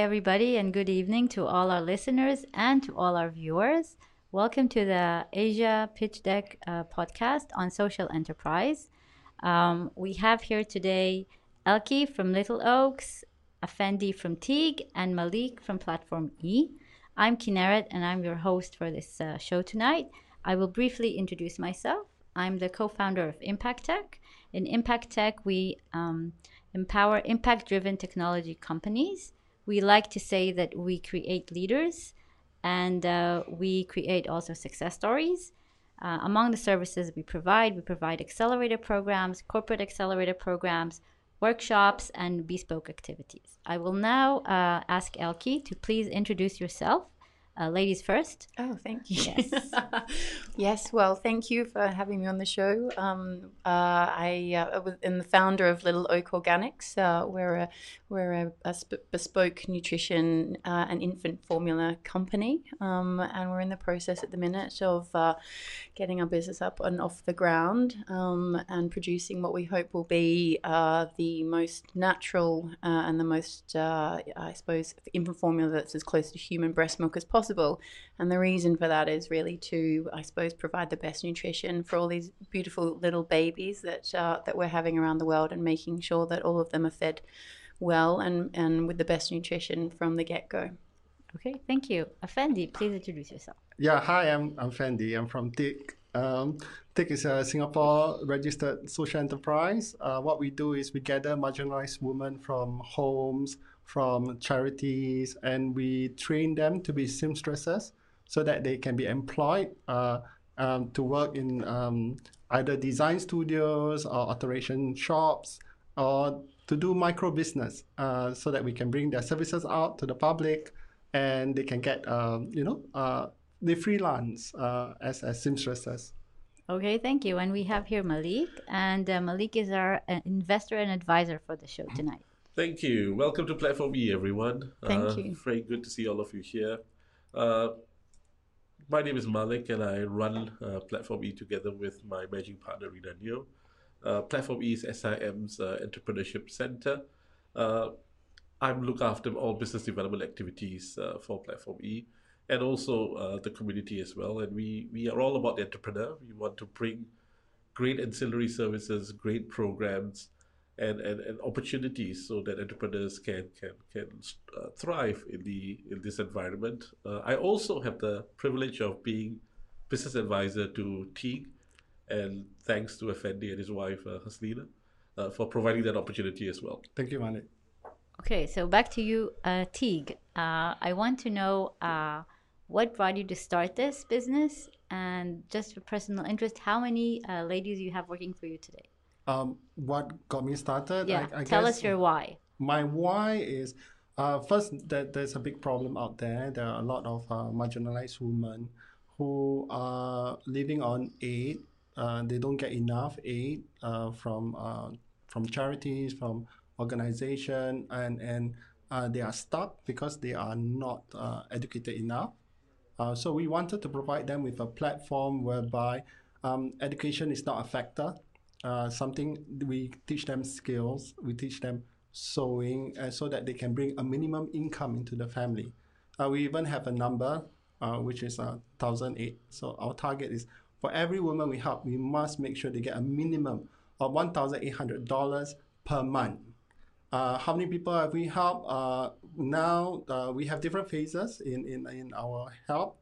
everybody, and good evening to all our listeners and to all our viewers. Welcome to the Asia Pitch Deck uh, podcast on social enterprise. Um, we have here today Elke from Little Oaks, Effendi from Teague, and Malik from Platform E. I'm Kineret, and I'm your host for this uh, show tonight. I will briefly introduce myself. I'm the co founder of Impact Tech. In Impact Tech, we um, empower impact driven technology companies. We like to say that we create leaders and uh, we create also success stories. Uh, among the services we provide, we provide accelerator programs, corporate accelerator programs, workshops, and bespoke activities. I will now uh, ask Elke to please introduce yourself uh, ladies first. Oh, thank you. Yes. yes. Well, thank you for having me on the show. Um, uh, I uh, am the founder of Little Oak Organics. Uh, we're a we're a, a sp- bespoke nutrition uh, and infant formula company, um, and we're in the process at the minute of uh, getting our business up and off the ground um, and producing what we hope will be the most natural and the most, I suppose, infant formula that's as close to human breast milk as possible possible. And the reason for that is really to, I suppose, provide the best nutrition for all these beautiful little babies that uh, that we're having around the world, and making sure that all of them are fed well and and with the best nutrition from the get go. Okay, thank you. Effendi, please introduce yourself. Yeah, hi, I'm, I'm Fendi. I'm from TIC. Um, TIC is a Singapore registered social enterprise. Uh, what we do is we gather marginalized women from homes, from charities, and we train them to be seamstresses so that they can be employed uh, um, to work in um, either design studios or alteration shops or to do micro business uh, so that we can bring their services out to the public and they can get, um, you know, uh, they freelance uh, as, as seamstresses. Okay, thank you. And we have here Malik, and uh, Malik is our uh, investor and advisor for the show tonight. Thank you. Welcome to Platform E, everyone. Thank uh, you. Very good to see all of you here. Uh, my name is Malik, and I run uh, Platform E together with my managing partner, Rina Neo. Uh, Platform E is SIM's uh, entrepreneurship center. Uh, I'm look after all business development activities for Platform E and also the community as well. And we, we are all about the entrepreneur. We want to bring great ancillary services, great programs, and, and, and opportunities so that entrepreneurs can can can uh, thrive in the in this environment. Uh, I also have the privilege of being business advisor to Teague, and thanks to Effendi and his wife uh, Haslina uh, for providing that opportunity as well. Thank you, Malik. Okay, so back to you, uh, Teague. Uh, I want to know uh, what brought you to start this business, and just for personal interest, how many ladies you have working for you today? Um, what got me started. Yeah, I, I tell us your why. My why is uh, first that there's a big problem out there. There are a lot of uh, marginalized women who are living on aid. Uh, they don't get enough aid uh, from uh, from charities, from organization, and and uh, they are stuck because they are not educated enough. so we wanted to provide them with a platform whereby um, education is not a factor uh, something we teach them skills, we teach them sewing, uh, so that they can bring a minimum income into the family. Uh, we even have a number, uh, which is uh, 1,008. So our target is for every woman we help, we must make sure they get a minimum of $1,800 per month. Uh, how many people have we helped? Uh, now we have different phases in, in, in our help.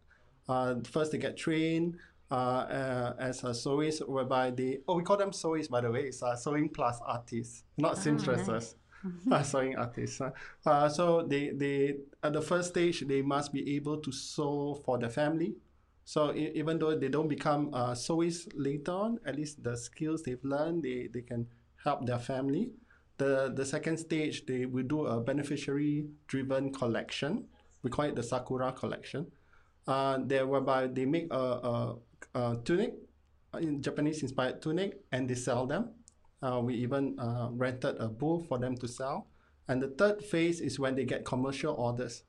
First, they get trained uh, uh, as a sewist, whereby the oh we call them sewists by the way. It's uh, sewing plus artists, not ah, seamstresses. Nice. sewing artists. Uh, so they they at the first stage they must be able to sew for the family. So even though they don't become uh, sewists later on, at least the skills they've learned they, they can help their family. The the second stage they will do a beneficiary driven collection. We call it the Sakura collection. Uh, there whereby they make a, a uh, tunic, uh, in Japanese inspired tunic, and they sell them. Uh, we even uh, rented a booth for them to sell. And the third phase is when they get commercial orders.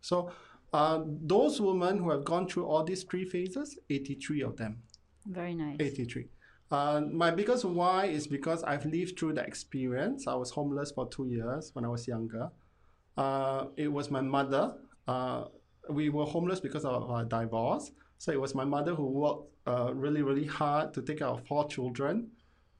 So uh, those women who have gone through all these three phases, 83 of them. Very nice. 83. Uh, my biggest why is because I've lived through the experience. I was homeless for two years when I was younger. uh, it was my mother. Uh, we were homeless because of our divorce. So it was my mother who worked uh, really, really hard to take care of four children.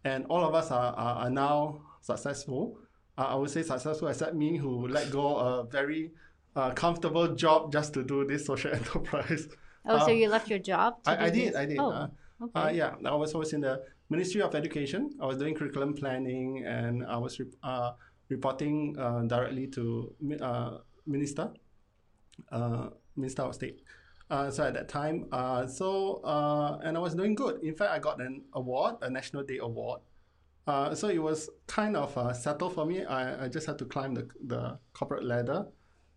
And all of us are, are, are now successful. Uh, I would say successful, except me, who let go a very uh, comfortable job just to do this social enterprise. Oh, so Uh, you left your job? I, I did, this? I did. Oh, Uh, okay. uh, yeah, I was always in the Ministry of Education. I was doing curriculum planning, and I was re- uh, reporting uh, directly to uh, Minister, uh, Minister of State. Uh, so at that time, uh, so uh, and I was doing good. In fact, I got an award, a National Day Award. Uh, so it was kind of uh, settled for me. I, I just had to climb the, the corporate ladder.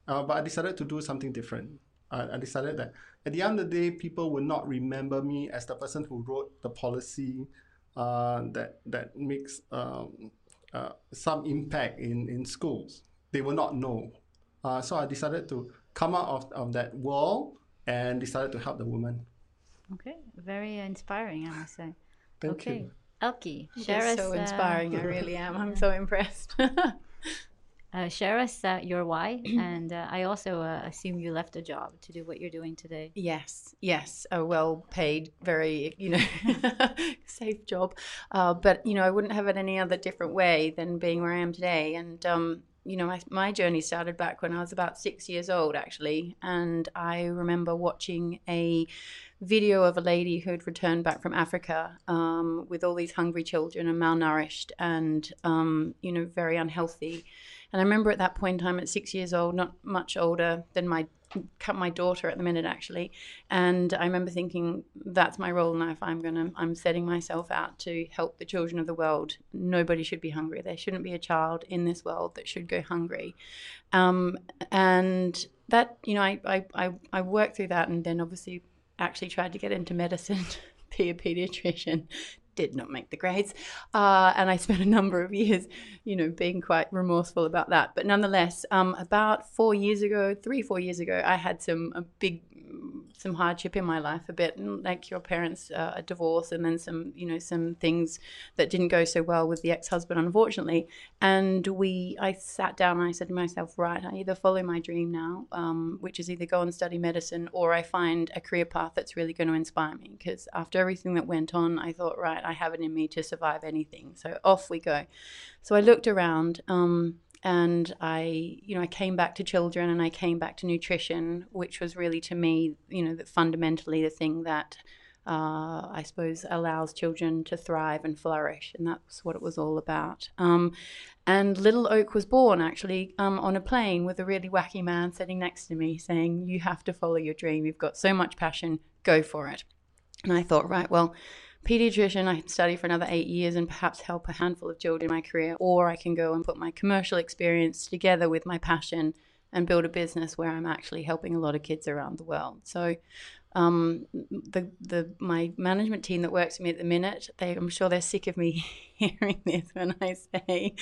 Uh, but I decided to do something different. I, I decided that at the end of the day, people will not remember me as the person who wrote the policy that that makes um, some impact in, in schools. They will not know. So I decided to come out of, of that world and decided to help the woman. Okay, very inspiring, I must say. Thank okay, you. Elkie, You're share us. so uh, inspiring. I really am. I'm so impressed. uh, share us uh, your why, and uh, I also uh, assume you left a job to do what you're doing today. Yes, yes, a well-paid, very you know safe job, uh, but you know I wouldn't have it any other different way than being where I am today. And um, you know my my journey started back when I was about six years old, actually, and I remember watching a video of a lady who had returned back from Africa um, with all these hungry children and malnourished and um, you know very unhealthy. And I remember at that point in time, at six years old, not much older than my my daughter at the minute actually, and I remember thinking that's my role now. If I'm gonna, I'm setting myself out to help the children of the world. Nobody should be hungry. There shouldn't be a child in this world that should go hungry. Um, and that you know, I, I I I worked through that, and then obviously actually tried to get into medicine, be a pediatrician, did not make the grades. Uh, and I spent a number of years, you know, being quite remorseful about that. But nonetheless, um, about four years ago, three, four years ago, I had some a big, some hardship in my life a bit, and like your parents, uh, a divorce, and then some, you know, some things that didn't go so well with the ex-husband, unfortunately. And we, I sat down and I said to myself, right, I either follow my dream now, um, which is either go and study medicine, or I find a career path that's really going to inspire me. Because after everything that went on, I thought, right, I have it in me to survive anything. So off we go. So I looked around. Um, and I, you know, I came back to children and I came back to nutrition, which was really to me, you know, that fundamentally the thing that uh, I suppose allows children to thrive and flourish, and that's what it was all about. Um, and Little Oak was born actually um, on a plane with a really wacky man sitting next to me, saying, "You have to follow your dream. You've got so much passion. Go for it." And I thought, right, well, pediatrician, I can study for another eight years and perhaps help a handful of children in my career, or I can go and put my commercial experience together with my passion and build a business where I'm actually helping a lot of kids around the world. So, um, the the my management team that works with me at the minute, they I'm sure they're sick of me hearing this when I say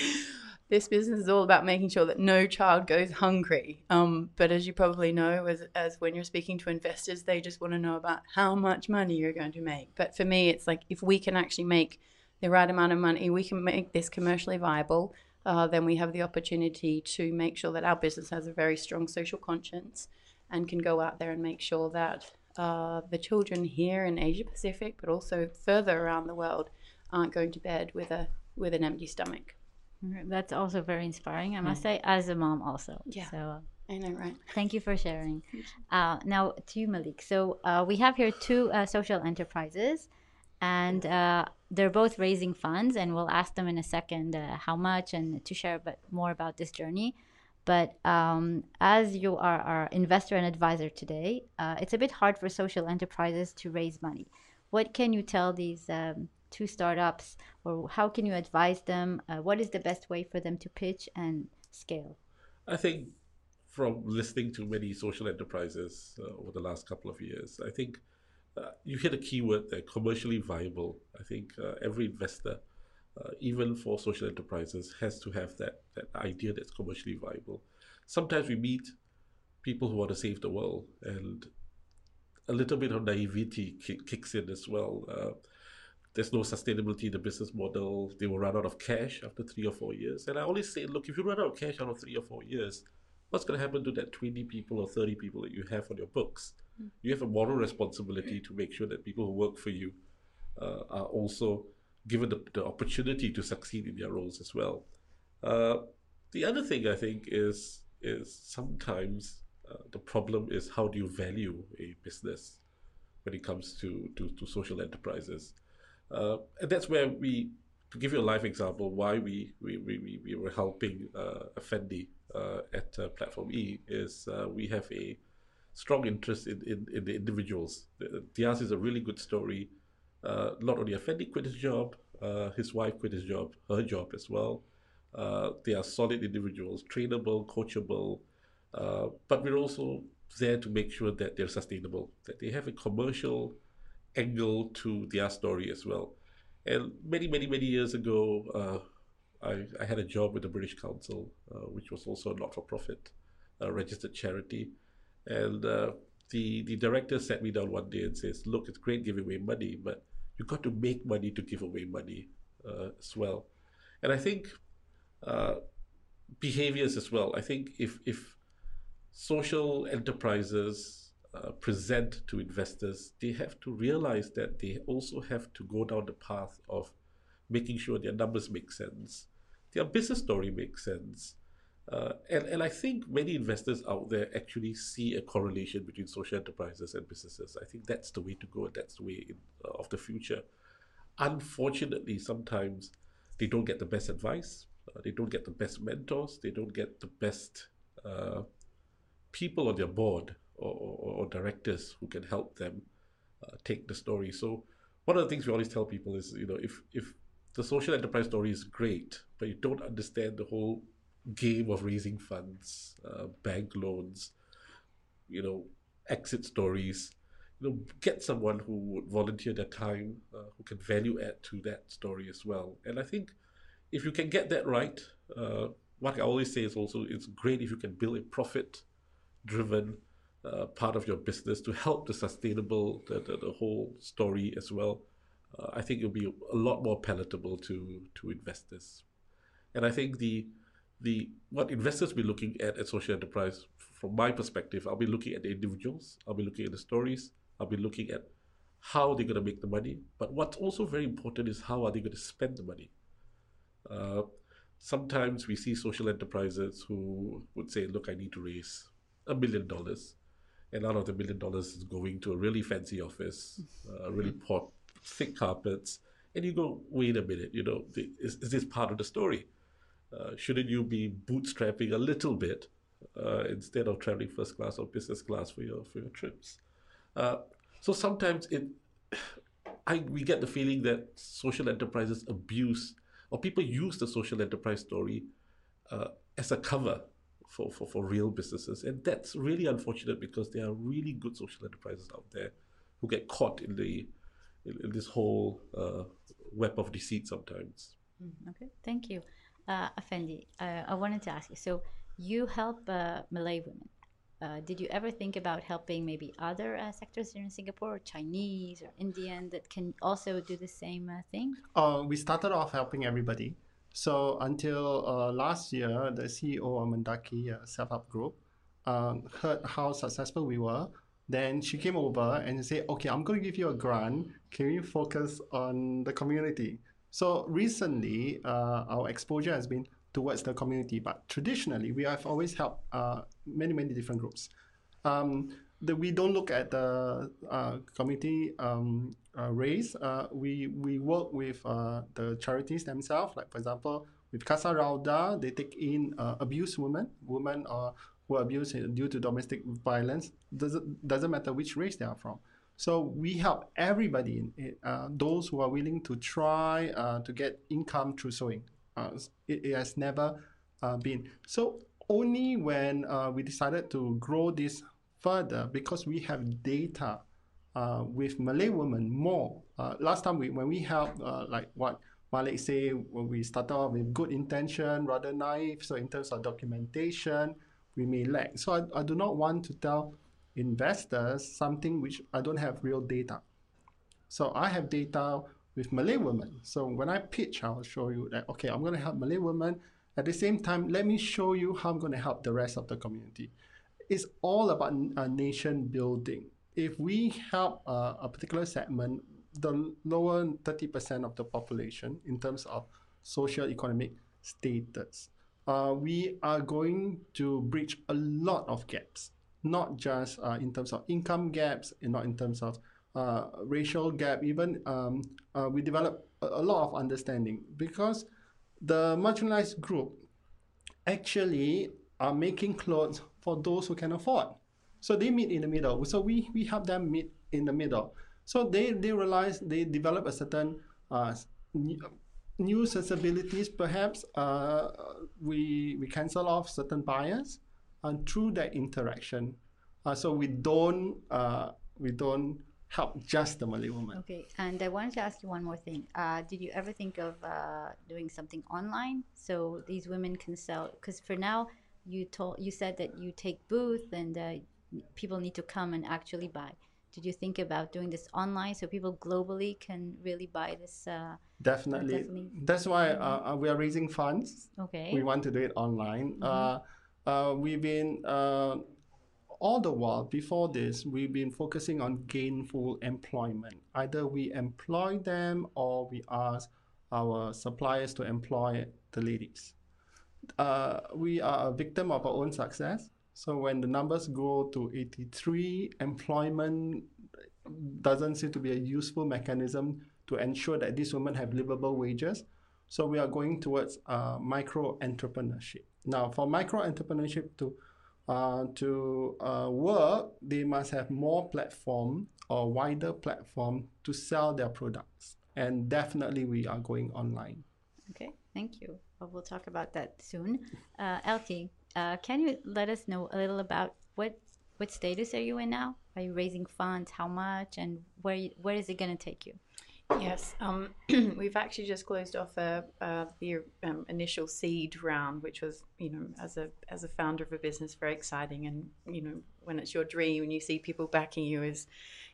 this business is all about making sure that no child goes hungry. Um, but as you probably know, as, as when you're speaking to investors, they just want to know about how much money you're going to make. But for me, it's like if we can actually make the right amount of money, we can make this commercially viable, uh, then we have the opportunity to make sure that our business has a very strong social conscience and can go out there and make sure that uh, the children here in Asia Pacific, but also further around the world, aren't going to bed with a with an empty stomach. That's also very inspiring, I must say, as a mom also. Yeah. So uh, I know, right? thank you for sharing. Uh, now to you, Malik. So uh, we have here two uh, social enterprises, and uh, they're both raising funds, and we'll ask them in a second uh, how much and to share a bit more about this journey. But um, as you are our investor and advisor today, uh, it's a bit hard for social enterprises to raise money. What can you tell these um, two startups, or how can you advise them? Uh, what is the best way for them to pitch and scale? I think from listening to many social enterprises uh, over the last couple of years, I think uh, you hit a key word there commercially viable. I think uh, every investor, uh, even for social enterprises, has to have that, that idea that's commercially viable. Sometimes we meet people who want to save the world, and a little bit of naivety kicks in as well. There's no sustainability in the business model. They will run out of cash after three or four years. And I always say, look, if you run out of cash out of three or four years, what's going to happen to that 20 people or 30 people that you have on your books? You have a moral responsibility to make sure that people who work for you uh, are also given the, the opportunity to succeed in their roles as well. Uh, the other thing I think is is sometimes uh, the problem is how do you value a business when it comes to, to, to social enterprises. Uh, and that's where we, to give you a live example, why we, we, we, we were helping uh, Effendi uh, at uh, Platform E is uh, we have a strong interest in, in, in the individuals. Diaz is a really good story. Uh, not only Effendi quit his job, uh, his wife quit his job, her job as well. They are solid individuals, trainable, coachable, but we're also there to make sure that they're sustainable, that they have a commercial angle to their story as well. And many, many, many years ago, uh, I, I, had a job with the British Council, uh, which was also a not-for-profit uh, registered charity. And uh, the the director sat me down one day and says, "Look, it's great giving away money, but you've got to make money to give away money as well." And I think uh, behaviors as well. I think if if social enterprises uh, present to investors, they have to realize that they also have to go down the path of making sure their numbers make sense, their business story makes sense. Uh, and, and I think many investors out there actually see a correlation between social enterprises and businesses. I think that's the way to go, that's the way in, uh, of the future. Unfortunately, sometimes they don't get the best advice uh, they don't get the best mentors. They don't get the best uh, people on their board or, or, or, directors who can help them uh, take the story. So one of the things we always tell people is, you know, if if the social enterprise story is great, but you don't understand the whole game of raising funds, uh, bank loans, you know, exit stories, you know, get someone who would volunteer their time, uh, who can value add to that story as well. And I think if you can get that right, uh, what I always say is also it's great if you can build a profit driven uh, part of your business to help the sustainable, the, the, the whole story as well. Uh, I think it'll be a lot more palatable to, to investors. And I think the, the what investors will be looking at at social enterprise, from my perspective, I'll be looking at the individuals, I'll be looking at the stories, I'll be looking at how they're going to make the money. But what's also very important is how are they going to spend the money. Uh, sometimes we see social enterprises who would say, look, I need to raise a million dollars. And out of the million dollars is going to a really fancy office, uh, really mm-hmm. thick carpets. And you go, wait a minute, you know, is, is this part of the story? Uh, shouldn't you be bootstrapping a little bit uh, instead of traveling first class or business class for your for your trips? Uh, so sometimes it, I we get the feeling that social enterprises abuse or people use the social enterprise story uh, as a cover for, for, for real businesses. And that's really unfortunate because there are really good social enterprises out there who get caught in the in, in this whole uh, web of deceit sometimes. Mm, okay, thank you. Uh, Effendi, uh, I wanted to ask you, so you help uh, Malay women. Uh, did you ever think about helping maybe other uh, sectors here in Singapore, Chinese or Indian, that can also do the same uh, thing? Uh, we started off helping everybody. So until uh, last year, the CEO of Mendaki uh, Self Help Group um, heard how successful we were. Then she came over and said, "Okay, I'm going to give you a grant. Can you focus on the community?" So recently, our exposure has been towards the community. But traditionally, we have always helped uh, many, many different groups. Um, the, we don't look at the uh, community um, uh, race. Uh, we, we work with uh, the charities themselves. Like, for example, with Casa Raudha, they take in uh, abused women, women who are abused due to domestic violence. Doesn't, doesn't matter which race they are from. So we help everybody, uh, those who are willing to try uh, to get income through sewing. Uh, it, it, has never uh, been. So only when uh, we decided to grow this further, because we have data Uh, with Malay women more. Uh, last time we, when we helped, uh, like what Malik say, when we started off with good intention, rather naive. So in terms of documentation, we may lack. So I, I do not want to tell investors something which I don't have real data. So I have data with Malay women. So when I pitch, I'll show you that, okay, I'm going to help Malay women At the same time, let me show you how I'm going to help the rest of the community. It's all about uh, nation building. If we help uh, a particular segment, the lower 30% of the population in terms of social economic status, uh, we are going to bridge a lot of gaps, not just uh, in terms of income gaps, and not in terms of uh, racial gap. Even um, uh, we develop a, a lot of understanding because the marginalized group actually are making clothes for those who can afford. So they meet in the middle. So we, we help them meet in the middle. So they, they realize they develop a certain uh, new sensibilities. Perhaps uh, we, we cancel off certain bias and through that interaction. Uh, so we don't, uh, we don't help just the Malay woman. Okay, and I wanted to ask you one more thing. Uh, did you ever think of uh, doing something online so these women can sell? Because for now, you told you said that you take booth and uh, people need to come and actually buy. Did you think about doing this online so people globally can really buy this? Uh, definitely. definitely. That's why uh, uh, we are raising funds. Okay. We want to do it online. Mm-hmm. we've been all the while before this, we've been focusing on gainful employment. Either we employ them or we ask our suppliers to employ the ladies. Uh, we are a victim of our own success. So when the numbers go to 83, employment doesn't seem to be a useful mechanism to ensure that these women have livable wages. So we are going towards uh, micro entrepreneurship. Now, for micro entrepreneurship to uh, to uh, work, they must have more platform or wider platform to sell their products. And definitely, we are going online. Okay, thank you. Well, we'll talk about that soon. Uh, LT, uh, can you let us know a little about what what status are you in now? Are you raising funds? How much? And where where is it going to take you? Yes, um, we've actually just closed off a, uh, the um, initial seed round, which was, you know, as a as a founder of a business, very exciting. And you know, when it's your dream and you see people backing you, is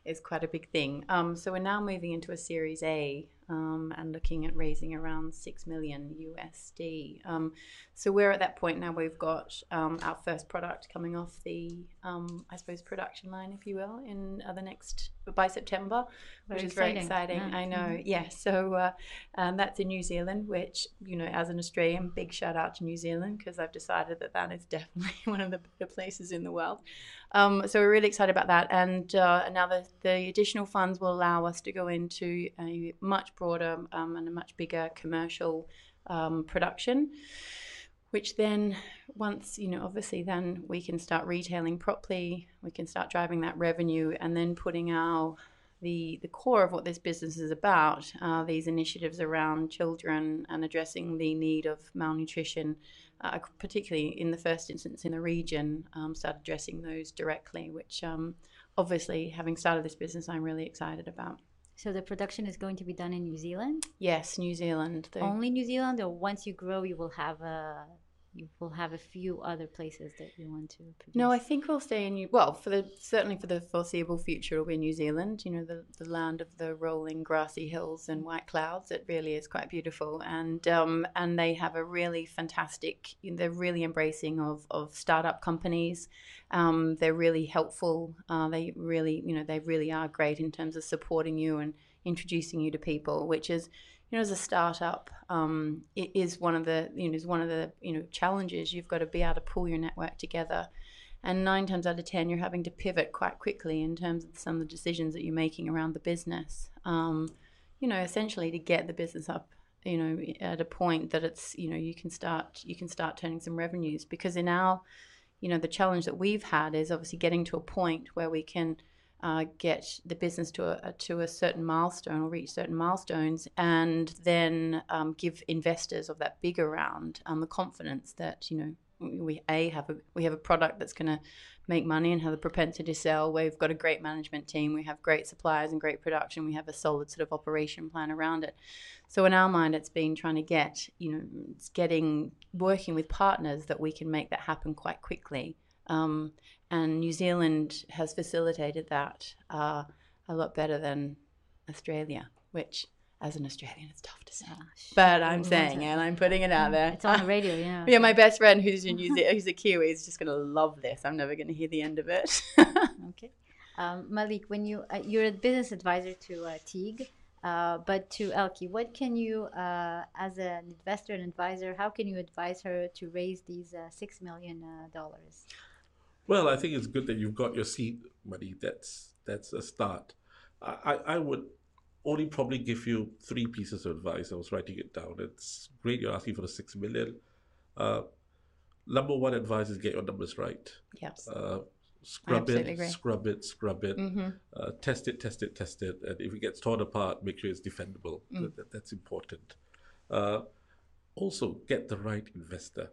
is quite a big thing. Um, so we're now moving into a Series A, um, and looking at raising around 6 million USD. Um, so we're at that point now we've got um, our first product coming off the, um, I suppose, production line, if you will, in uh, the next, by September, very which is exciting. very exciting. Yeah. I know, mm-hmm. yeah. So uh, um, that's in New Zealand, which, you know, as an Australian, big shout out to New Zealand because I've decided that that is definitely one of the better places in the world. Um, so we're really excited about that. And uh, now the, the additional funds will allow us to go into a much broader um, and a much bigger commercial um, production. Which then, once you know, obviously, then we can start retailing properly. We can start driving that revenue, and then putting our the the core of what this business is about. These initiatives around children and addressing the need of malnutrition uh, particularly in the first instance in the region, um, started addressing those directly, which um, obviously, having started this business, I'm really excited about. So the production is going to be done in New Zealand? Yes, New Zealand. Only New Zealand, or once you grow, you will have a you will have a few other places that you want to produce? No, I think we'll stay in New. Well, for the certainly for the foreseeable future, it'll be New Zealand. You know, the the land of the rolling grassy hills and white clouds. It really is quite beautiful, and um, and they have a really fantastic. They're really embracing of of startup companies. Um, they're really helpful. Uh, they really, you know, they really are great in terms of supporting you and introducing you to people, which is you know, as a startup, um, it is one of the you know is one of the you know challenges. You've got to be able to pull your network together, and nine times out of ten, you're having to pivot quite quickly in terms of some of the decisions that you're making around the business. Um, you know, essentially to get the business up, you know, at a point that it's you know you can start you can start turning some revenues because in our you know the challenge that we've had is obviously getting to a point where we can uh, get the business to a, to a certain milestone or reach certain milestones, and then um, give investors of that bigger round um, the confidence that you know we a have a we have a product that's going to make money and have the propensity to sell. We've got a great management team. We have great suppliers and great production. We have a solid sort of operation plan around it. So in our mind, it's been trying to get you know it's getting working with partners that we can make that happen quite quickly. Um, and New Zealand has facilitated that uh, a lot better than Australia, which as an Australian, it's tough to say. Ah, But I'm saying and I'm putting it out there. It's on the radio, yeah. Yeah, my best friend who's in New Zealand, who's a Kiwi, is just going to love this. I'm never going to hear the end of it. Okay. Um, Malik, when you uh, you're a business advisor to uh, Teague, uh, but to Elke, what can you, uh, as an investor and advisor, how can you advise her to raise these uh, six million uh, dollars? Well, I think it's good that you've got your seed money. That's that's a start. I, I would only probably give you three pieces of advice. I was writing it down. It's great you're asking for the six million. Uh, number one advice is get your numbers right. yes. Uh, scrub it, agree. scrub it, scrub it. hmm Uh, test it, test it, test it, and if it gets torn apart, make sure it's defendable. Mm. That, that- that's important. Uh, also, get the right investor.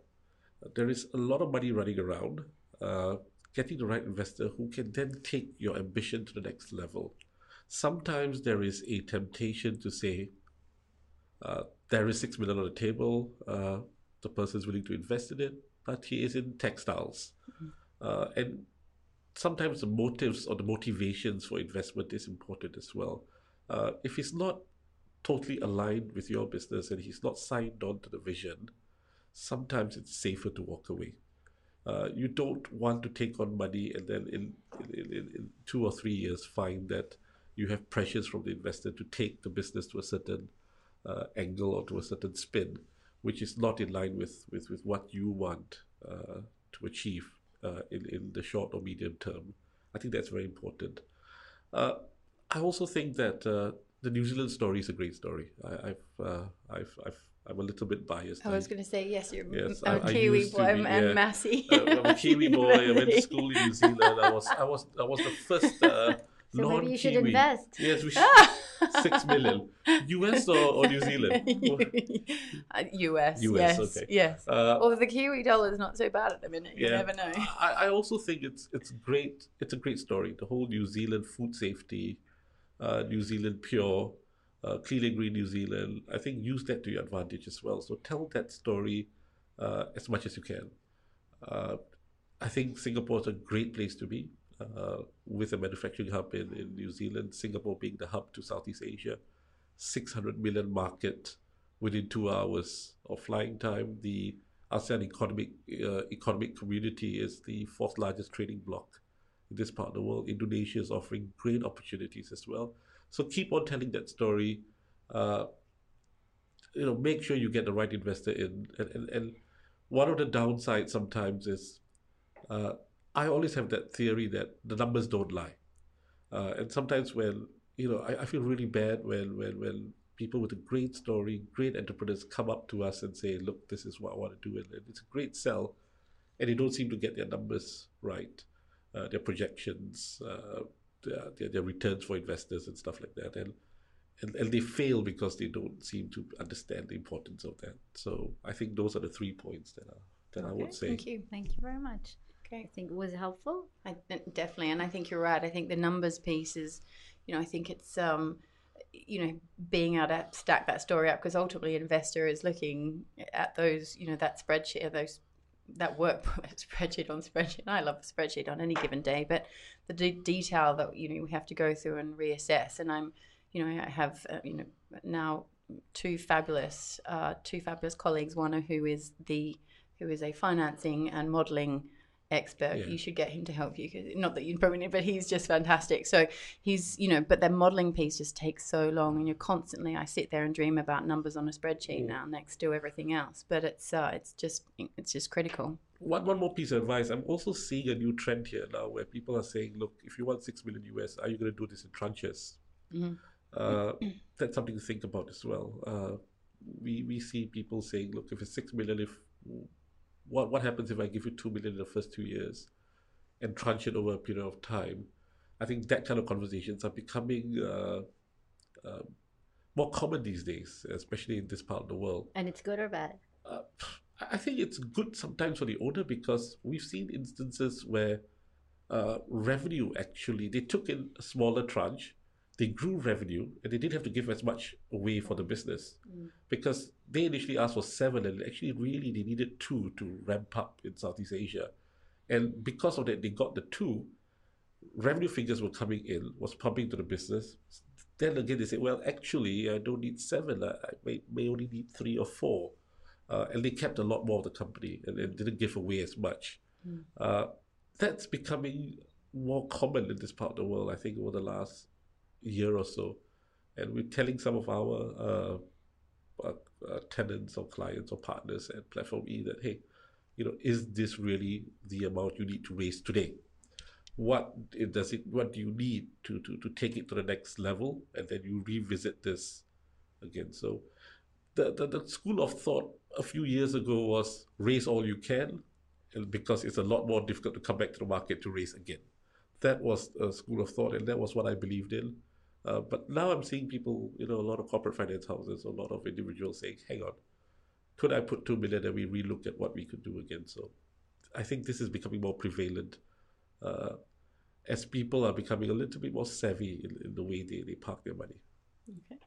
There is a lot of money running around. Uh, getting the right investor who can then take your ambition to the next level. Sometimes there is a temptation to say, uh, there is six million on the table. Uh, the person is willing to invest in it, but he is in textiles, uh, and sometimes the motives or the motivations for investment is important as well. Uh, if he's not totally aligned with your business and he's not signed on to the vision, sometimes it's safer to walk away. Uh, you don't want to take on money and then in, in, in, two or three years find that you have pressures from the investor to take the business to a certain uh, angle or to a certain spin, which is not in line with, with, with what you want uh, to achieve uh, in, in the short or medium term. I think that's very important. Uh, I also think that uh, the New Zealand story is a great story. I, I've, uh, I've, I've, I'm a little bit biased. I was going to say, yes, you're Yes, a I- I Kiwi boy be, and yeah. Massey. uh, I'm a Kiwi boy. I went to school in New Zealand. I was, I was, I was the first uh, So non-Kiwi. maybe you should invest. Yes, we should. Six million. US or, or New Zealand? Uh, US, US, yes, okay. yes. Uh, Well, the Kiwi dollar is not so bad at the minute. You Yeah. never know. I, I also think it's it's great. It's a great story. The whole New Zealand food safety, uh, New Zealand pure, uh, clean and green New Zealand. I think use that to your advantage as well. So tell that story uh, as much as you can. Uh, I think Singapore is a great place to be uh, with a manufacturing hub in, in New Zealand. Singapore being the hub to Southeast Asia, 600 million market within two hours of flying time. The ASEAN economic uh, economic community is the fourth largest trading bloc in this part of the world. Indonesia is offering great opportunities as well. So keep on telling that story. Uh, you know, make sure you get the right investor in. And, and, and one of the downsides sometimes is uh, I always have that theory that the numbers don't lie. Uh, and sometimes when, you know, I, I feel really bad when, when, when people with a great story, great entrepreneurs come up to us and say, look, this is what I want to do. And it's a great sell. And they don't seem to get their numbers right, uh, their projections, uh, their, their, their returns for investors and stuff like that. And, and, and they fail because they don't seem to understand the importance of that. So I think those are the three points that, are, that I would say. Thank you. Thank you very much. Okay. I think it was helpful. I, definitely, and I think you're right. I think the numbers piece is, you know, I think it's, um, you know, being able to stack that story up because ultimately, an investor is looking at those, you know, that spreadsheet, those that work spreadsheet on spreadsheet. I love a spreadsheet on any given day, but the de- detail that you know we have to go through and reassess. And I'm, you know, I have, uh, you know, now two fabulous, uh, two fabulous colleagues. One who is the who is a financing and modelling expert. Yeah. You should get him to help you. 'cause- Not that you probably, need, but he's just fantastic. So he's, you know, but the modelling piece just takes so long, and you're constantly. I sit there and dream about numbers on a spreadsheet Mm. now next to everything else. But it's, uh, it's just, it's just critical. One, one more piece of advice. I'm also seeing a new trend here now where people are saying, look, if you want 6 million US, are you going to do this in tranches? Mhm. Uh, that's something to think about as well. Uh, we, we see people saying, look, if it's 6 million, if what, what happens if I give you 2 million in the first two years and tranche it over a period of time? I think that kind of conversations are becoming uh, uh, more common these days, especially in this part of the world. And it's good or bad? Uh, I think it's good sometimes for the owner because we've seen instances where uh, revenue actually they took in a smaller tranche, they grew revenue, and they didn't have to give as much away for the business because they initially asked for seven, and actually really they needed two to ramp up in Southeast Asia, and because of that they got the two. Revenue figures were coming in, was pumping to the business. then again, they said, well, actually, I don't need seven. I I may, may only need three or four. Uh, and they kept a lot more of the company and, and didn't give away as much. Uh, that's becoming more common in this part of the world, I think, over the last year or so. And we're telling some of our uh, uh, uh, tenants or clients or partners at Platform E that, hey, you know, is this really the amount you need to raise today? What it does it? What do you need to, to, to take it to the next level? And then you revisit this again. So the, the, the school of thought a few years ago was raise all you can because it's a lot more difficult to come back to the market to raise again. That was a school of thought, and that was what I believed in. Uh, but now I'm seeing people, you know, a lot of corporate finance houses, a lot of individuals saying, hang on, could I put two million and we relook at what we could do again? So I think this is becoming more prevalent uh, as people are becoming a little bit more savvy in, in the way they, they park their money. Okay.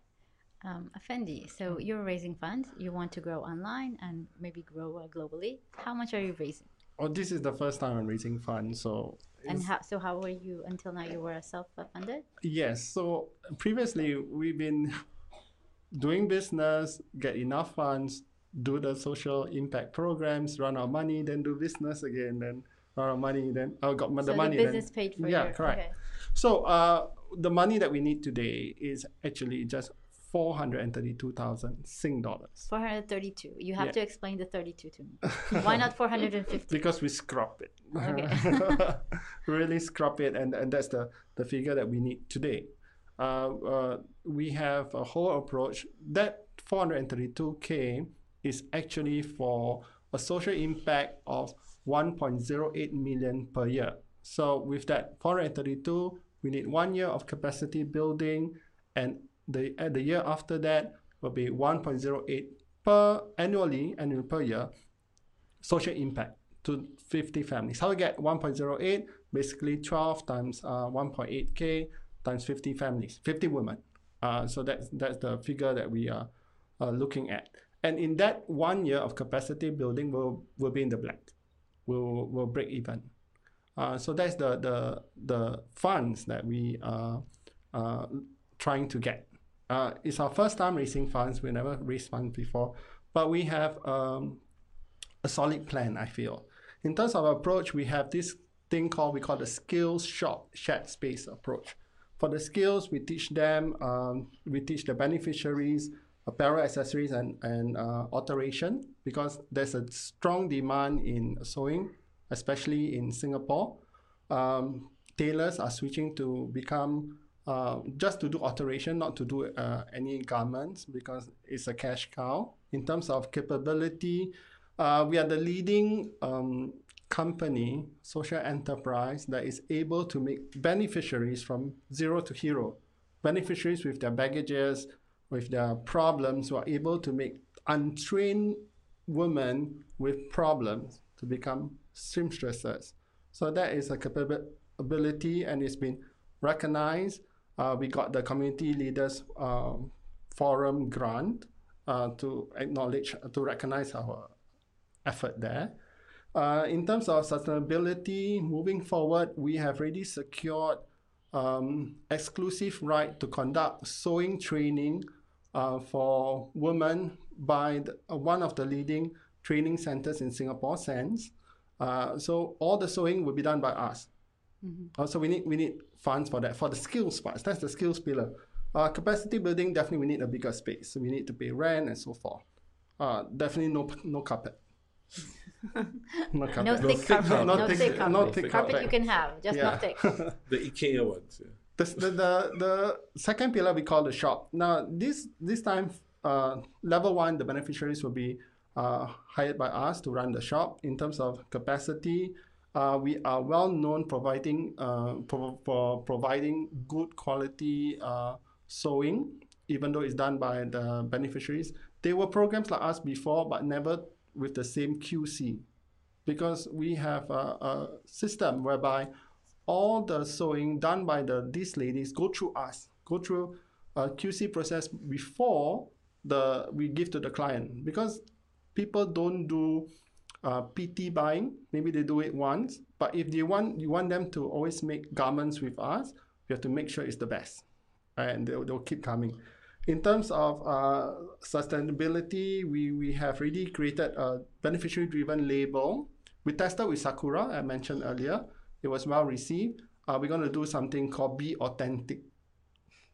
Um, Effendi, so you're raising funds. You want to grow online and maybe grow uh, globally. How much are you raising? Oh, this is the first time I'm raising funds, so And how, so how were you until now? You were self-funded. Yes. So previously we've been doing business, get enough funds, do the social impact programs, run our money, then do business again, then run our money, then I got the so money. the then- business paid for yeah, your correct. Okay. So uh, the money that we need today is actually just four hundred and thirty-two thousand Sing dollars 432. You have Yeah. to explain the 32 to me. Why not 450? because we scrap it. Okay. really scrap it, and, and that's the, the figure that we need today. Uh, uh, we have a whole approach. That 432k is actually for a social impact of 1.08 million per year. So with that 432, we need one year of capacity building, and the the year after that will be 1.08 per annually, annual per year, social impact to 50 families. How we get 1.08? Basically 12 times uh, 1.8k times 50 families, 50 women. Uh, so that's that's the figure that we are uh, looking at. And in that one year of capacity building, we'll, we'll be in the black. We'll, we'll break even. Uh, so that's the, the, the funds that we are uh, trying to get. Uh, it's our first time raising funds. We never raised funds before, but we have um, a solid plan, I feel. In terms of approach, we have this thing called, we call the skills shop shared space approach. For the skills, we teach them, um, we teach the beneficiaries apparel accessories and, and uh, alteration because there's a strong demand in sewing, especially in Singapore. Um, tailors are switching to become uh, just to do alteration, not to do uh, any garments because it's a cash cow. In terms of capability, uh, we are the leading um, company, social enterprise that is able to make beneficiaries from zero to hero. Beneficiaries with their baggages, with their problems, who are able to make untrained women with problems to become seamstresses. So that is a capability and it's been recognized. Uh, we got the community leaders um, forum grant uh, to acknowledge, to recognize our effort there. Uh, in terms of sustainability, moving forward, we have already secured um, exclusive right to conduct sewing training uh, for women by the, uh, one of the leading training centers in Singapore, SENS. Uh, so all the sewing will be done by us. Uh, so we need we need funds for that for the skills parts. That's the skills pillar. Uh, capacity building definitely we need a bigger space. So we need to pay rent and so forth. Uh, definitely no no carpet. no carpet. No thick thick carpet. carpet. No Not thick thick- carpet. not thick Carpet carpet. you can have, just not thick. The IKEA ones. Yeah. the, the, the, the second pillar we call the shop. Now, this this time, uh, level one, the beneficiaries will be uh, hired by us to run the shop. In terms of capacity, uh, we are well known providing uh, pro- for providing good quality uh, sewing, even though it's done by the beneficiaries. There were programs like us before, but never with the same QC because we have a, a system whereby all the sewing done by the these ladies go through us, go through a QC process before the we give to the client because people don't do uh, PT buying. Maybe they do it once, but if they want you want them to always make garments with us, we have to make sure it's the best. and they'll, they'll keep coming. In terms of uh, sustainability, we, we have really created a beneficiary driven label. We tested with Sakura, I mentioned earlier. It was well received. Uh, we're going to do something called Be Authentic.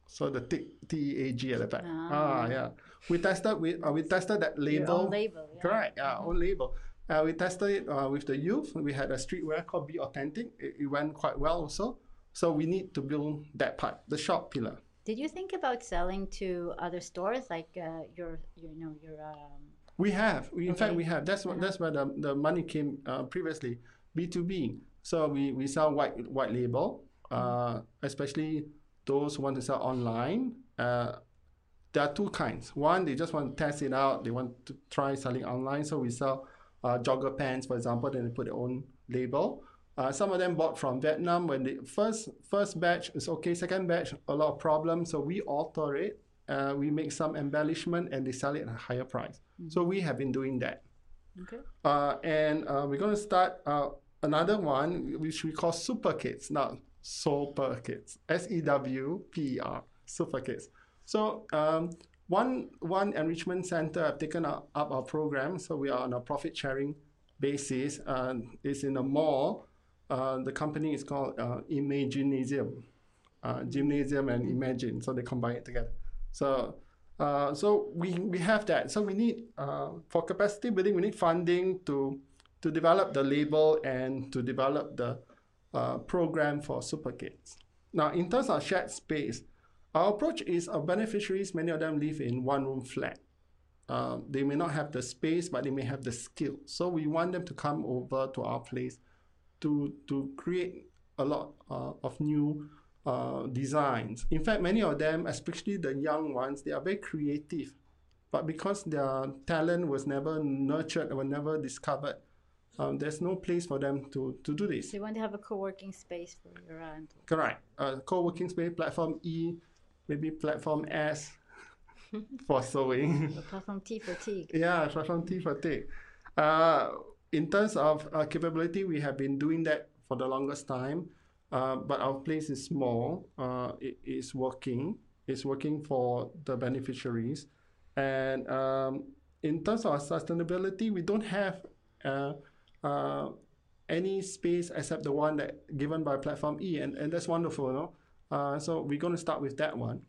So the T T A G at the back. Ah, Ah. yeah. We tested with uh, we tested that Your label. own label. Yeah. Correct. Yeah, own label. Uh, we tested it uh, with the youth. We had a streetwear called Be Authentic. It, it went quite well also. So we need to build that part, the shop pillar. Did you think about selling to other stores like uh, your, you know, your um, We have. We, in fact, we have. That's what. Uh-huh. That's where the, the money came uh, previously. B two B. So we, we sell white white label, uh, especially those who want to sell online. Uh, there are two kinds. One, they just want to test it out. They want to try selling online. So we sell uh, jogger pants, for example. Then they put their own label. Uh, some of them bought from Vietnam. When the first first batch is okay, second batch a lot of problems. So we alter it. Uh, we make some embellishment and they sell it at a higher price. So we have been doing that. okay. Uh, and uh, we're going to start uh, another one which we call Sewper Kids. Now, Sewper Kids, S E W P E R, Sewper Kids. So um, one one enrichment center have taken up, our program. So we are on a profit sharing basis. Uh, it's in a mall. Uh, the company is called uh, Imaginasium, uh, gymnasium and imagine. So they combine it together. So uh, so we, we have that. So we need uh, for capacity building, we need funding to to develop the label and to develop the uh, program for super kids. Now, in terms of shared space, our approach is our beneficiaries. Many of them live in one room flat. Uh, they may not have the space, but they may have the skill. So we want them to come over to our place to to create a lot uh, of new uh, designs. In fact, many of them, especially the young ones, they are very creative, but because their talent was never nurtured or never discovered, um, there's no place for them to, to do this. So you want to have a co-working space for your employees. Correct. Uh, co-working space, platform E, maybe platform S for sewing. Platform T for T. Yeah, platform T for T. Uh, in terms of uh, capability, we have been doing that for the longest time, uh, but our place is small. Uh, it is working. It's working for the beneficiaries, and um, in terms of sustainability, we don't have uh, uh, any space except the one that given by platform E, and, and that's wonderful, no? Uh, so we're going to start with that one.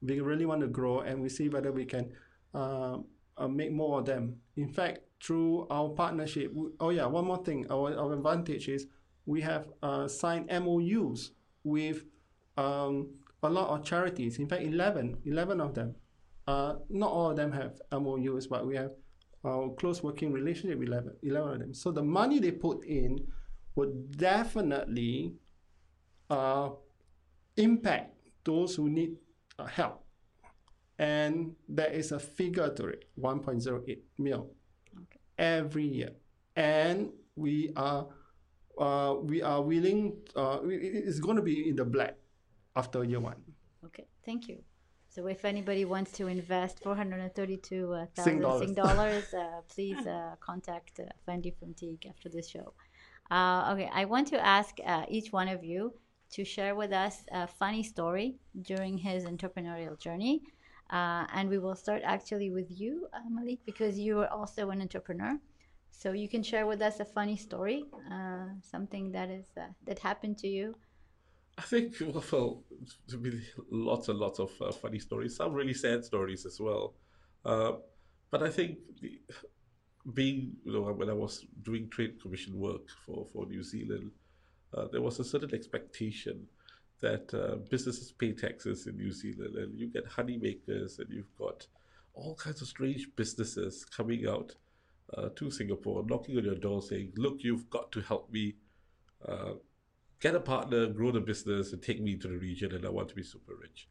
We really want to grow, and we see whether we can uh, uh, make more of them. In fact, through our partnership, we, oh yeah, one more thing. Our, our advantage is we have uh, signed MOUs with um, a lot of charities. In fact, 11, 11 of them. Uh, not all of them have MOUs, but we have a close working relationship with 11, 11 of them. So the money they put in would definitely uh, impact those who need uh, help. And there is a figure to it 1.08 mil Okay. every year. And we are uh, we are willing, uh, it- it- it's going to be in the black after year one. Okay, thank you. So if anybody wants to invest 432,000 Sing dollars. Sing dollars, uh, please uh, contact uh, Fendi from Teague after this show. Uh, okay, I want to ask uh, each one of you to share with us a funny story during his entrepreneurial journey. Uh, and we will start actually with you, uh, Malik, because you are also an entrepreneur. So you can share with us a funny story, uh, something that is uh, that happened to you. I think well, be lots and lots of uh, funny stories, some really sad stories as well. Uh, but I think being you know when I was doing trade commission work for for New Zealand, uh, there was a certain expectation that uh, businesses pay taxes in New Zealand, and you get honey makers, and you've got all kinds of strange businesses coming out uh, to Singapore, knocking on your door, saying, "Look, you've got to help me." Uh, get a partner, grow the business, and take me to the region, and I want to be super rich.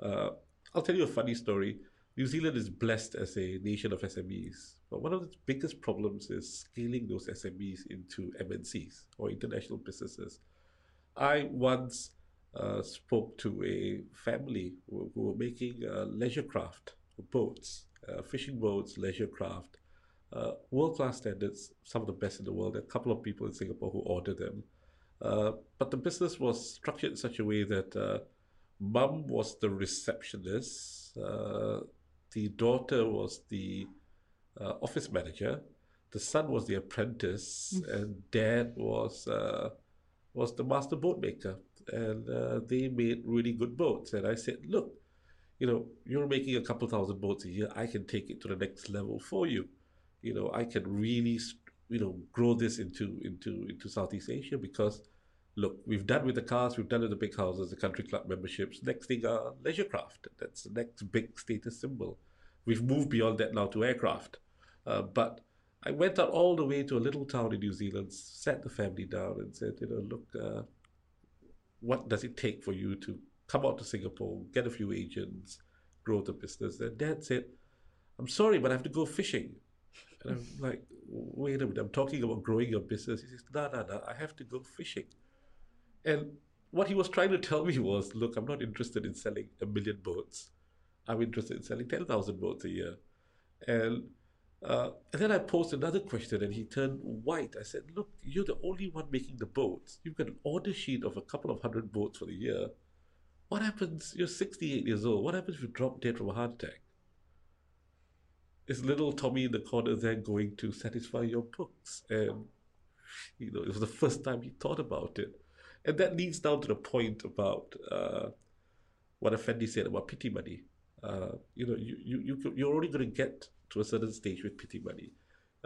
Uh, I'll tell you a funny story. New Zealand is blessed as a nation of SMEs, but one of the biggest problems is scaling those SMEs into MNCs or international businesses. I once uh, spoke to a family who, who were making uh, leisure craft boats, uh, fishing boats, leisure craft, uh, world class standards, some of the best in the world. There are a couple of people in Singapore who order them. Uh, but the business was structured in such a way that uh, mum was the receptionist. The daughter was the uh, office manager. The son was the apprentice, mm. and dad was uh, was the master boat maker. And uh, they made really good boats. And I said, look, you know, you're making a couple thousand boats a year. I can take it to the next level for you. You know, I can really, you know, grow this into into into Southeast Asia because look, we've done with the cars, we've done with the big houses, the country club memberships. Next thing are leisure craft. That's the next big status symbol. We've moved beyond that now to aircraft. Uh, but I went out all the way to a little town in New Zealand, sat the family down and said, you know, look, uh, what does it take for you to come out to Singapore, get a few agents, grow the business? And dad said, I'm sorry, but I have to go fishing. And I'm like, wait a minute, I'm talking about growing your business. He says, no, no, no, I have to go fishing. And what he was trying to tell me was, look, I'm not interested in selling a million boats. I'm interested in selling 10,000 boats a year. And uh, and then I posed another question and he turned white. I said, Look, you're the only one making the boats. You've got an order sheet of a couple of hundred boats for the year. What happens? You're 68 years old. What happens if you drop dead from a heart attack? Is little Tommy in the corner then going to satisfy your books? And, you know, it was the first time he thought about it. And that leads down to the point about uh, what Effendi said about pity money. Uh, you know, you, you, you, you're only going to get to a certain stage with pity money.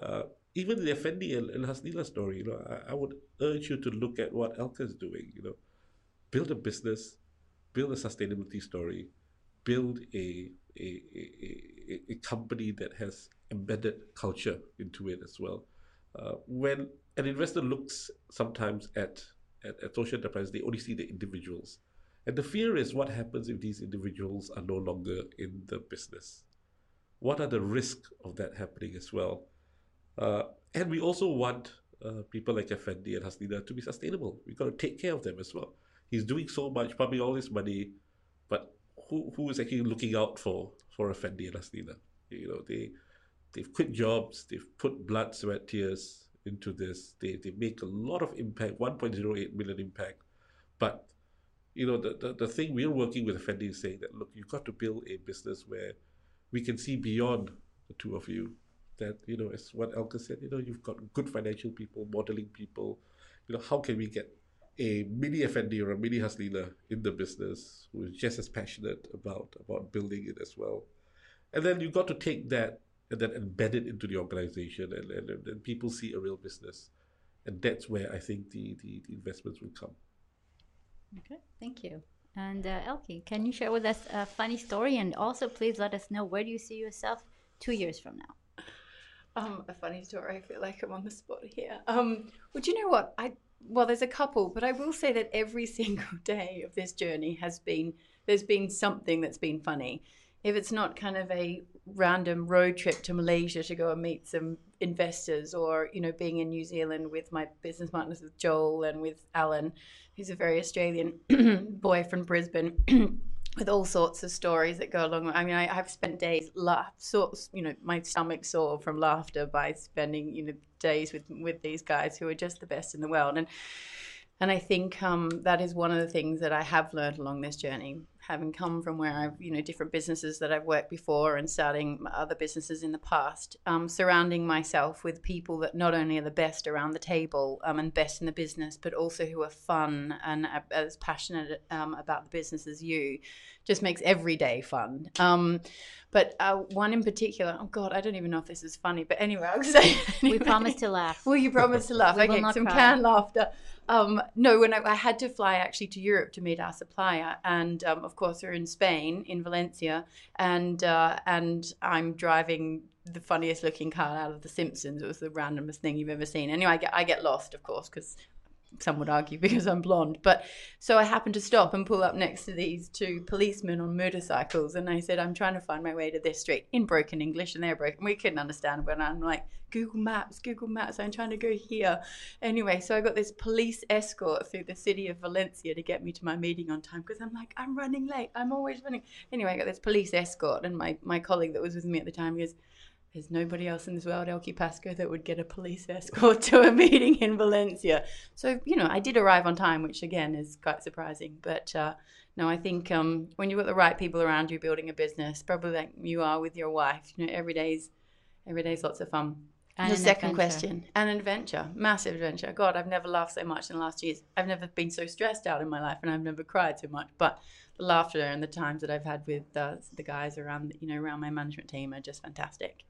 Uh, even the Effendi and, and Hasnina story, you know, I, I, would urge you to look at what Elke is doing. You know, build a business, build a sustainability story, build a a, a, a company that has embedded culture into it as well. Uh, when an investor looks sometimes at, at, at social enterprise, they only see the individuals. And the fear is what happens if these individuals are no longer in the business what are the risks of that happening as well? Uh, and we also want uh, people like Effendi and Hasnina to be sustainable. We've got to take care of them as well. He's doing so much, pumping all this money, but who who is actually looking out for for Effendi and Hasnina? You know, they they've quit jobs, they've put blood, sweat, tears into this. They they make a lot of impact, 1.08 million impact. But you know, the, the, the thing we're working with Effendi is saying that look, you've got to build a business where we can see beyond the two of you. That you know, as what Elke said, you know, you've got good financial people, modeling people. You know, how can we get a mini Effendi or a mini Hasnina in the business who is just as passionate about about building it as well? And then you've got to take that and then embed it into the organization, and and, and people see a real business, and that's where I think the the, the investments will come. Okay, thank you. And uh, Elke, can you share with us a funny story? And also, please let us know where do you see yourself two years from now? Um, a funny story. I feel like I'm on the spot here. Um, well, do you know what? I well, there's a couple, but I will say that every single day of this journey has been there's been something that's been funny. If it's not kind of a random road trip to Malaysia to go and meet some investors, or you know, being in New Zealand with my business partners with Joel and with Alan, who's a very Australian boy from Brisbane. with all sorts of stories that go along. I mean, I, have spent days laugh, sort you know, my stomach sore from laughter by spending you know days with with these guys who are just the best in the world. And and I think um, that is one of the things that I have learned along this journey having come from where I've, you know, different businesses that I've worked before and starting other businesses in the past, um, surrounding myself with people that not only are the best around the table um, and best in the business, but also who are fun and as passionate um, about the business as you, just makes every day fun. Um, but uh, one in particular, oh God, I don't even know if this is funny, but anyway, I'll say. Anyway. We promise to laugh. Will you promise to laugh? okay, some cry. canned laughter. Um, no, when I, I, had to fly actually to Europe to meet our supplier, and um, of course we're in Spain, in Valencia, and uh, and I'm driving the funniest looking car out of The Simpsons. It was the randomest thing you've ever seen. Anyway, I get I get lost, of course, because some would argue because I'm blonde. But so I happened to stop and pull up next to these two policemen on motorcycles, and I said, "I'm trying to find my way to this street in broken English," and they're broken. We couldn't understand, but I'm like, "Google Maps, Google Maps. I'm trying to go here." Anyway, so I got this police escort through the city of Valencia to get me to my meeting on time because I'm like, I'm running late. I'm always running. Anyway, I got this police escort, and my my colleague that was with me at the time goes there's nobody else in this world, Elkie Pasco, that would get a police escort to a meeting in Valencia. So, you know, I did arrive on time, which again is quite surprising. But uh, no, I think um, when you've got the right people around you building a business, probably like you are with your wife, you know, every day's every day's lots of fun. And the an second adventure. question, an adventure, massive adventure. God, I've never laughed so much in the last years. I've never been so stressed out in my life, and I've never cried so much. But the laughter and the times that I've had with uh, the guys around, you know, around my management team are just fantastic.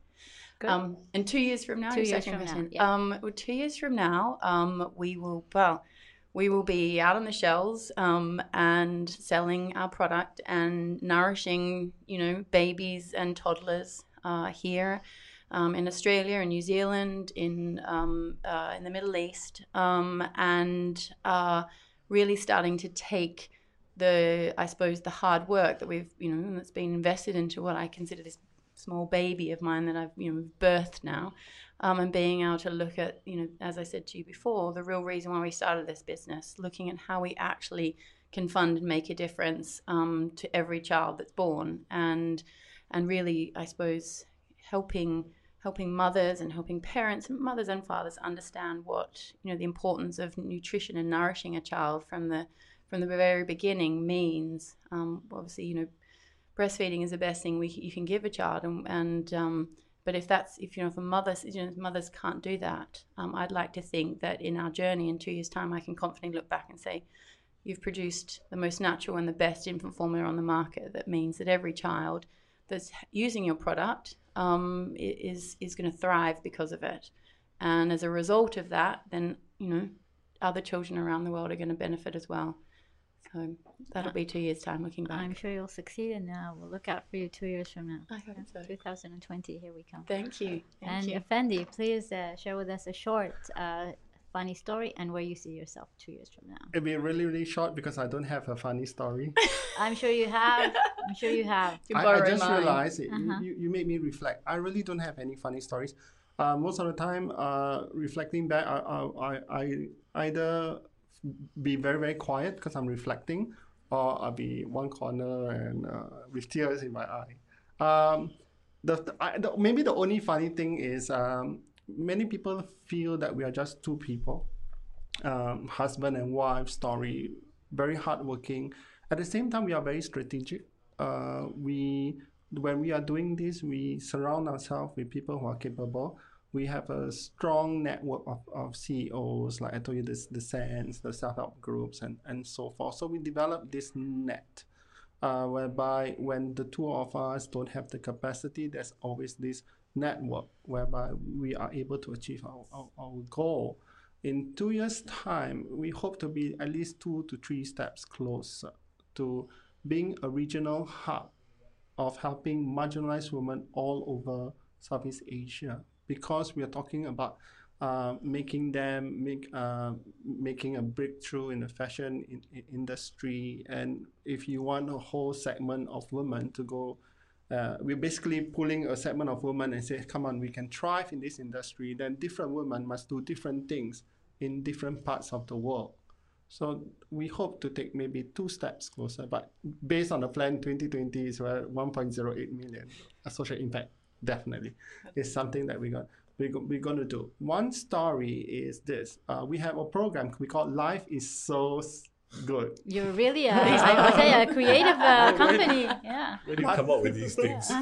Good. Um, and two years from now, Two years from now, yeah. Um, well, two years from now, um, we will well, we will be out on the shelves um, and selling our product and nourishing, you know, babies and toddlers uh, here um, in Australia and New Zealand, in um, uh, in the Middle East, um, and uh, really starting to take the, I suppose, the hard work that we've, you know, that's been invested into what I consider this small baby of mine that I've, you know, birthed now, um, and being able to look at, you know, as I said to you before, the real reason why we started this business, looking at how we actually can fund and make a difference um, to every child that's born, and and really, I suppose, helping helping mothers and helping parents, mothers and fathers, understand what you know the importance of nutrition and nourishing a child from the from the very beginning means. Um, obviously, you know, breastfeeding is the best thing we you can give a child, and, and um, but if that's if you know if a mother you know mothers can't do that, um, I'd like to think that in our journey in two years' time, I can confidently look back and say. You've produced the most natural and the best infant formula on the market. That means that every child that's using your product um, is is going to thrive because of it, and as a result of that, then you know other children around the world are going to benefit as well. So that'll be two years time looking back. I'm sure you'll succeed, and uh, we'll look out for you two years from now. I hope so. 2020, here we come. Thank you. Thank and you. Effendi, please uh, share with us a short, uh, funny story and where you see yourself two years from now. It'll be really, really short because I don't have a funny story. I'm sure you have. I'm sure you have. You I, I just mine. realized it. Uh-huh. You, you, you made me reflect. I really don't have any funny stories. Uh, most of the time, uh, reflecting back, I, I, I, I either be very, very quiet because I'm reflecting, or I'll be one corner and uh, with tears in my eye. Um, the, I, the maybe the only funny thing is um, many people feel that we are just two people, um, husband and wife story, very hardworking. At the same time, we are very strategic. Uh, we when we are doing this, we surround ourselves with people who are capable. We have a strong network of, of CEOs, like I told you, this, the SENS, the startup groups, and, and so forth. So we develop this net uh, whereby when the two of us don't have the capacity, there's always this network whereby we are able to achieve our, our, our goal. In two years' time, we hope to be at least two to three steps closer to being a regional hub of helping marginalized women all over Southeast Asia because we are talking about uh, making them make uh, making a breakthrough in the fashion in, in industry. And if you want a whole segment of women to go uh, we're basically pulling a segment of women and say come on we can thrive in this industry then different women must do different things in different parts of the world. So we hope to take maybe two steps closer, but based on the plan 2020 is where 1.08 million a social impact definitely it's something that we got we go, we're going to do. One story is this: uh, we have a program we call "Life is So Good." You're really a, I would say a creative uh, company. Yeah. Where do you come up with these things?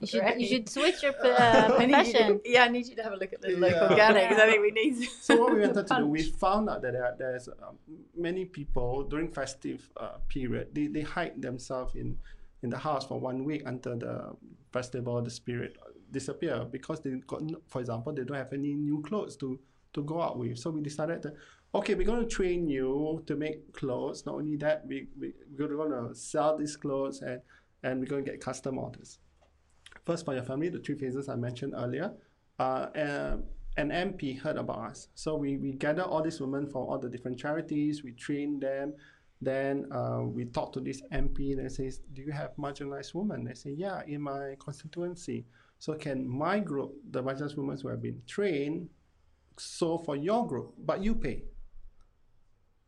You should, Right. you should switch your uh, I you profession. to, yeah, I need you to have a look at the local Yeah. organic because I think we need. So what we wanted to do, we found out that there, there's um, many people during festive uh, period they, they hide themselves in in the house for one week until the festival, the spirit disappear because they got, for example, they don't have any new clothes to to go out with. So we decided that okay, we're going to train you to make clothes. Not only that, we, we we're going to sell these clothes and and we're going to get custom orders. First, for your family, the three phases I mentioned earlier. Uh, and an MP heard about us. So we, we gather all these women from all the different charities, we train them. Then uh, we talk to this MP and says, Do you have marginalized women? They say, Yeah, in my constituency. So can my group, the marginalized women who have been trained, so for your group, but you pay.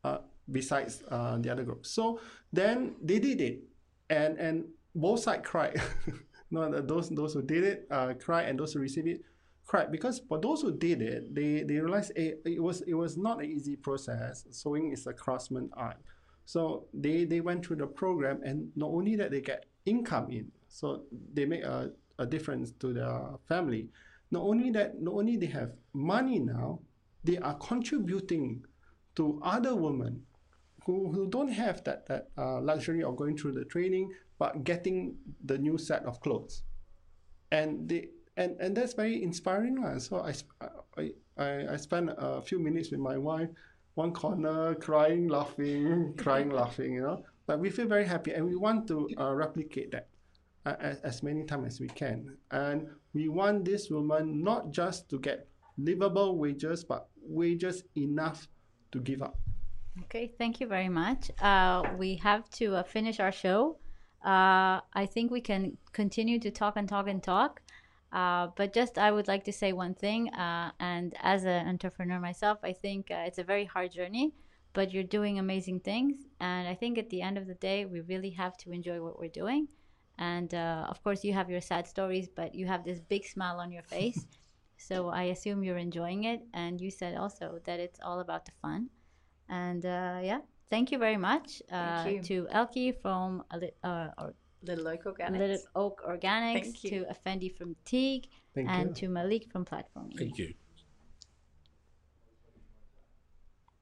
Uh, besides uh, the other group. So then they did it. And and both sides cried. No, those those who did it uh, cried, and those who received it cried because for those who did it, they they realized it, it was it was not an easy process. Sewing is a craftsman art, so they they went through the program, and not only that they get income in, so they make a, a difference to their family. Not only that, not only they have money now, they are contributing to other women who, who don't have that, that uh, luxury of going through the training but getting the new set of clothes. And they and, and that's very inspiring so I, I, I spent a few minutes with my wife one corner crying laughing crying laughing you know but we feel very happy and we want to uh, replicate that uh, as, as many times as we can and we want this woman not just to get livable wages but wages enough to give up Okay, thank you very much. Uh, we have to uh, finish our show. Uh, I think we can continue to talk and talk and talk. Uh, but just I would like to say one thing. Uh, and as an entrepreneur myself, I think uh, it's a very hard journey, but you're doing amazing things. And I think at the end of the day, we really have to enjoy what we're doing. And of course, you have your sad stories, but you have this big smile on your face. so I assume you're enjoying it. And you said also that it's all about the fun. And uh, yeah, thank you very much uh, you. to Elke from uh, or Little Oak Organics. Little Oak Organics, Thank you. to Effendi from Teague, Thank and you. to Malik from Platform. Thank you.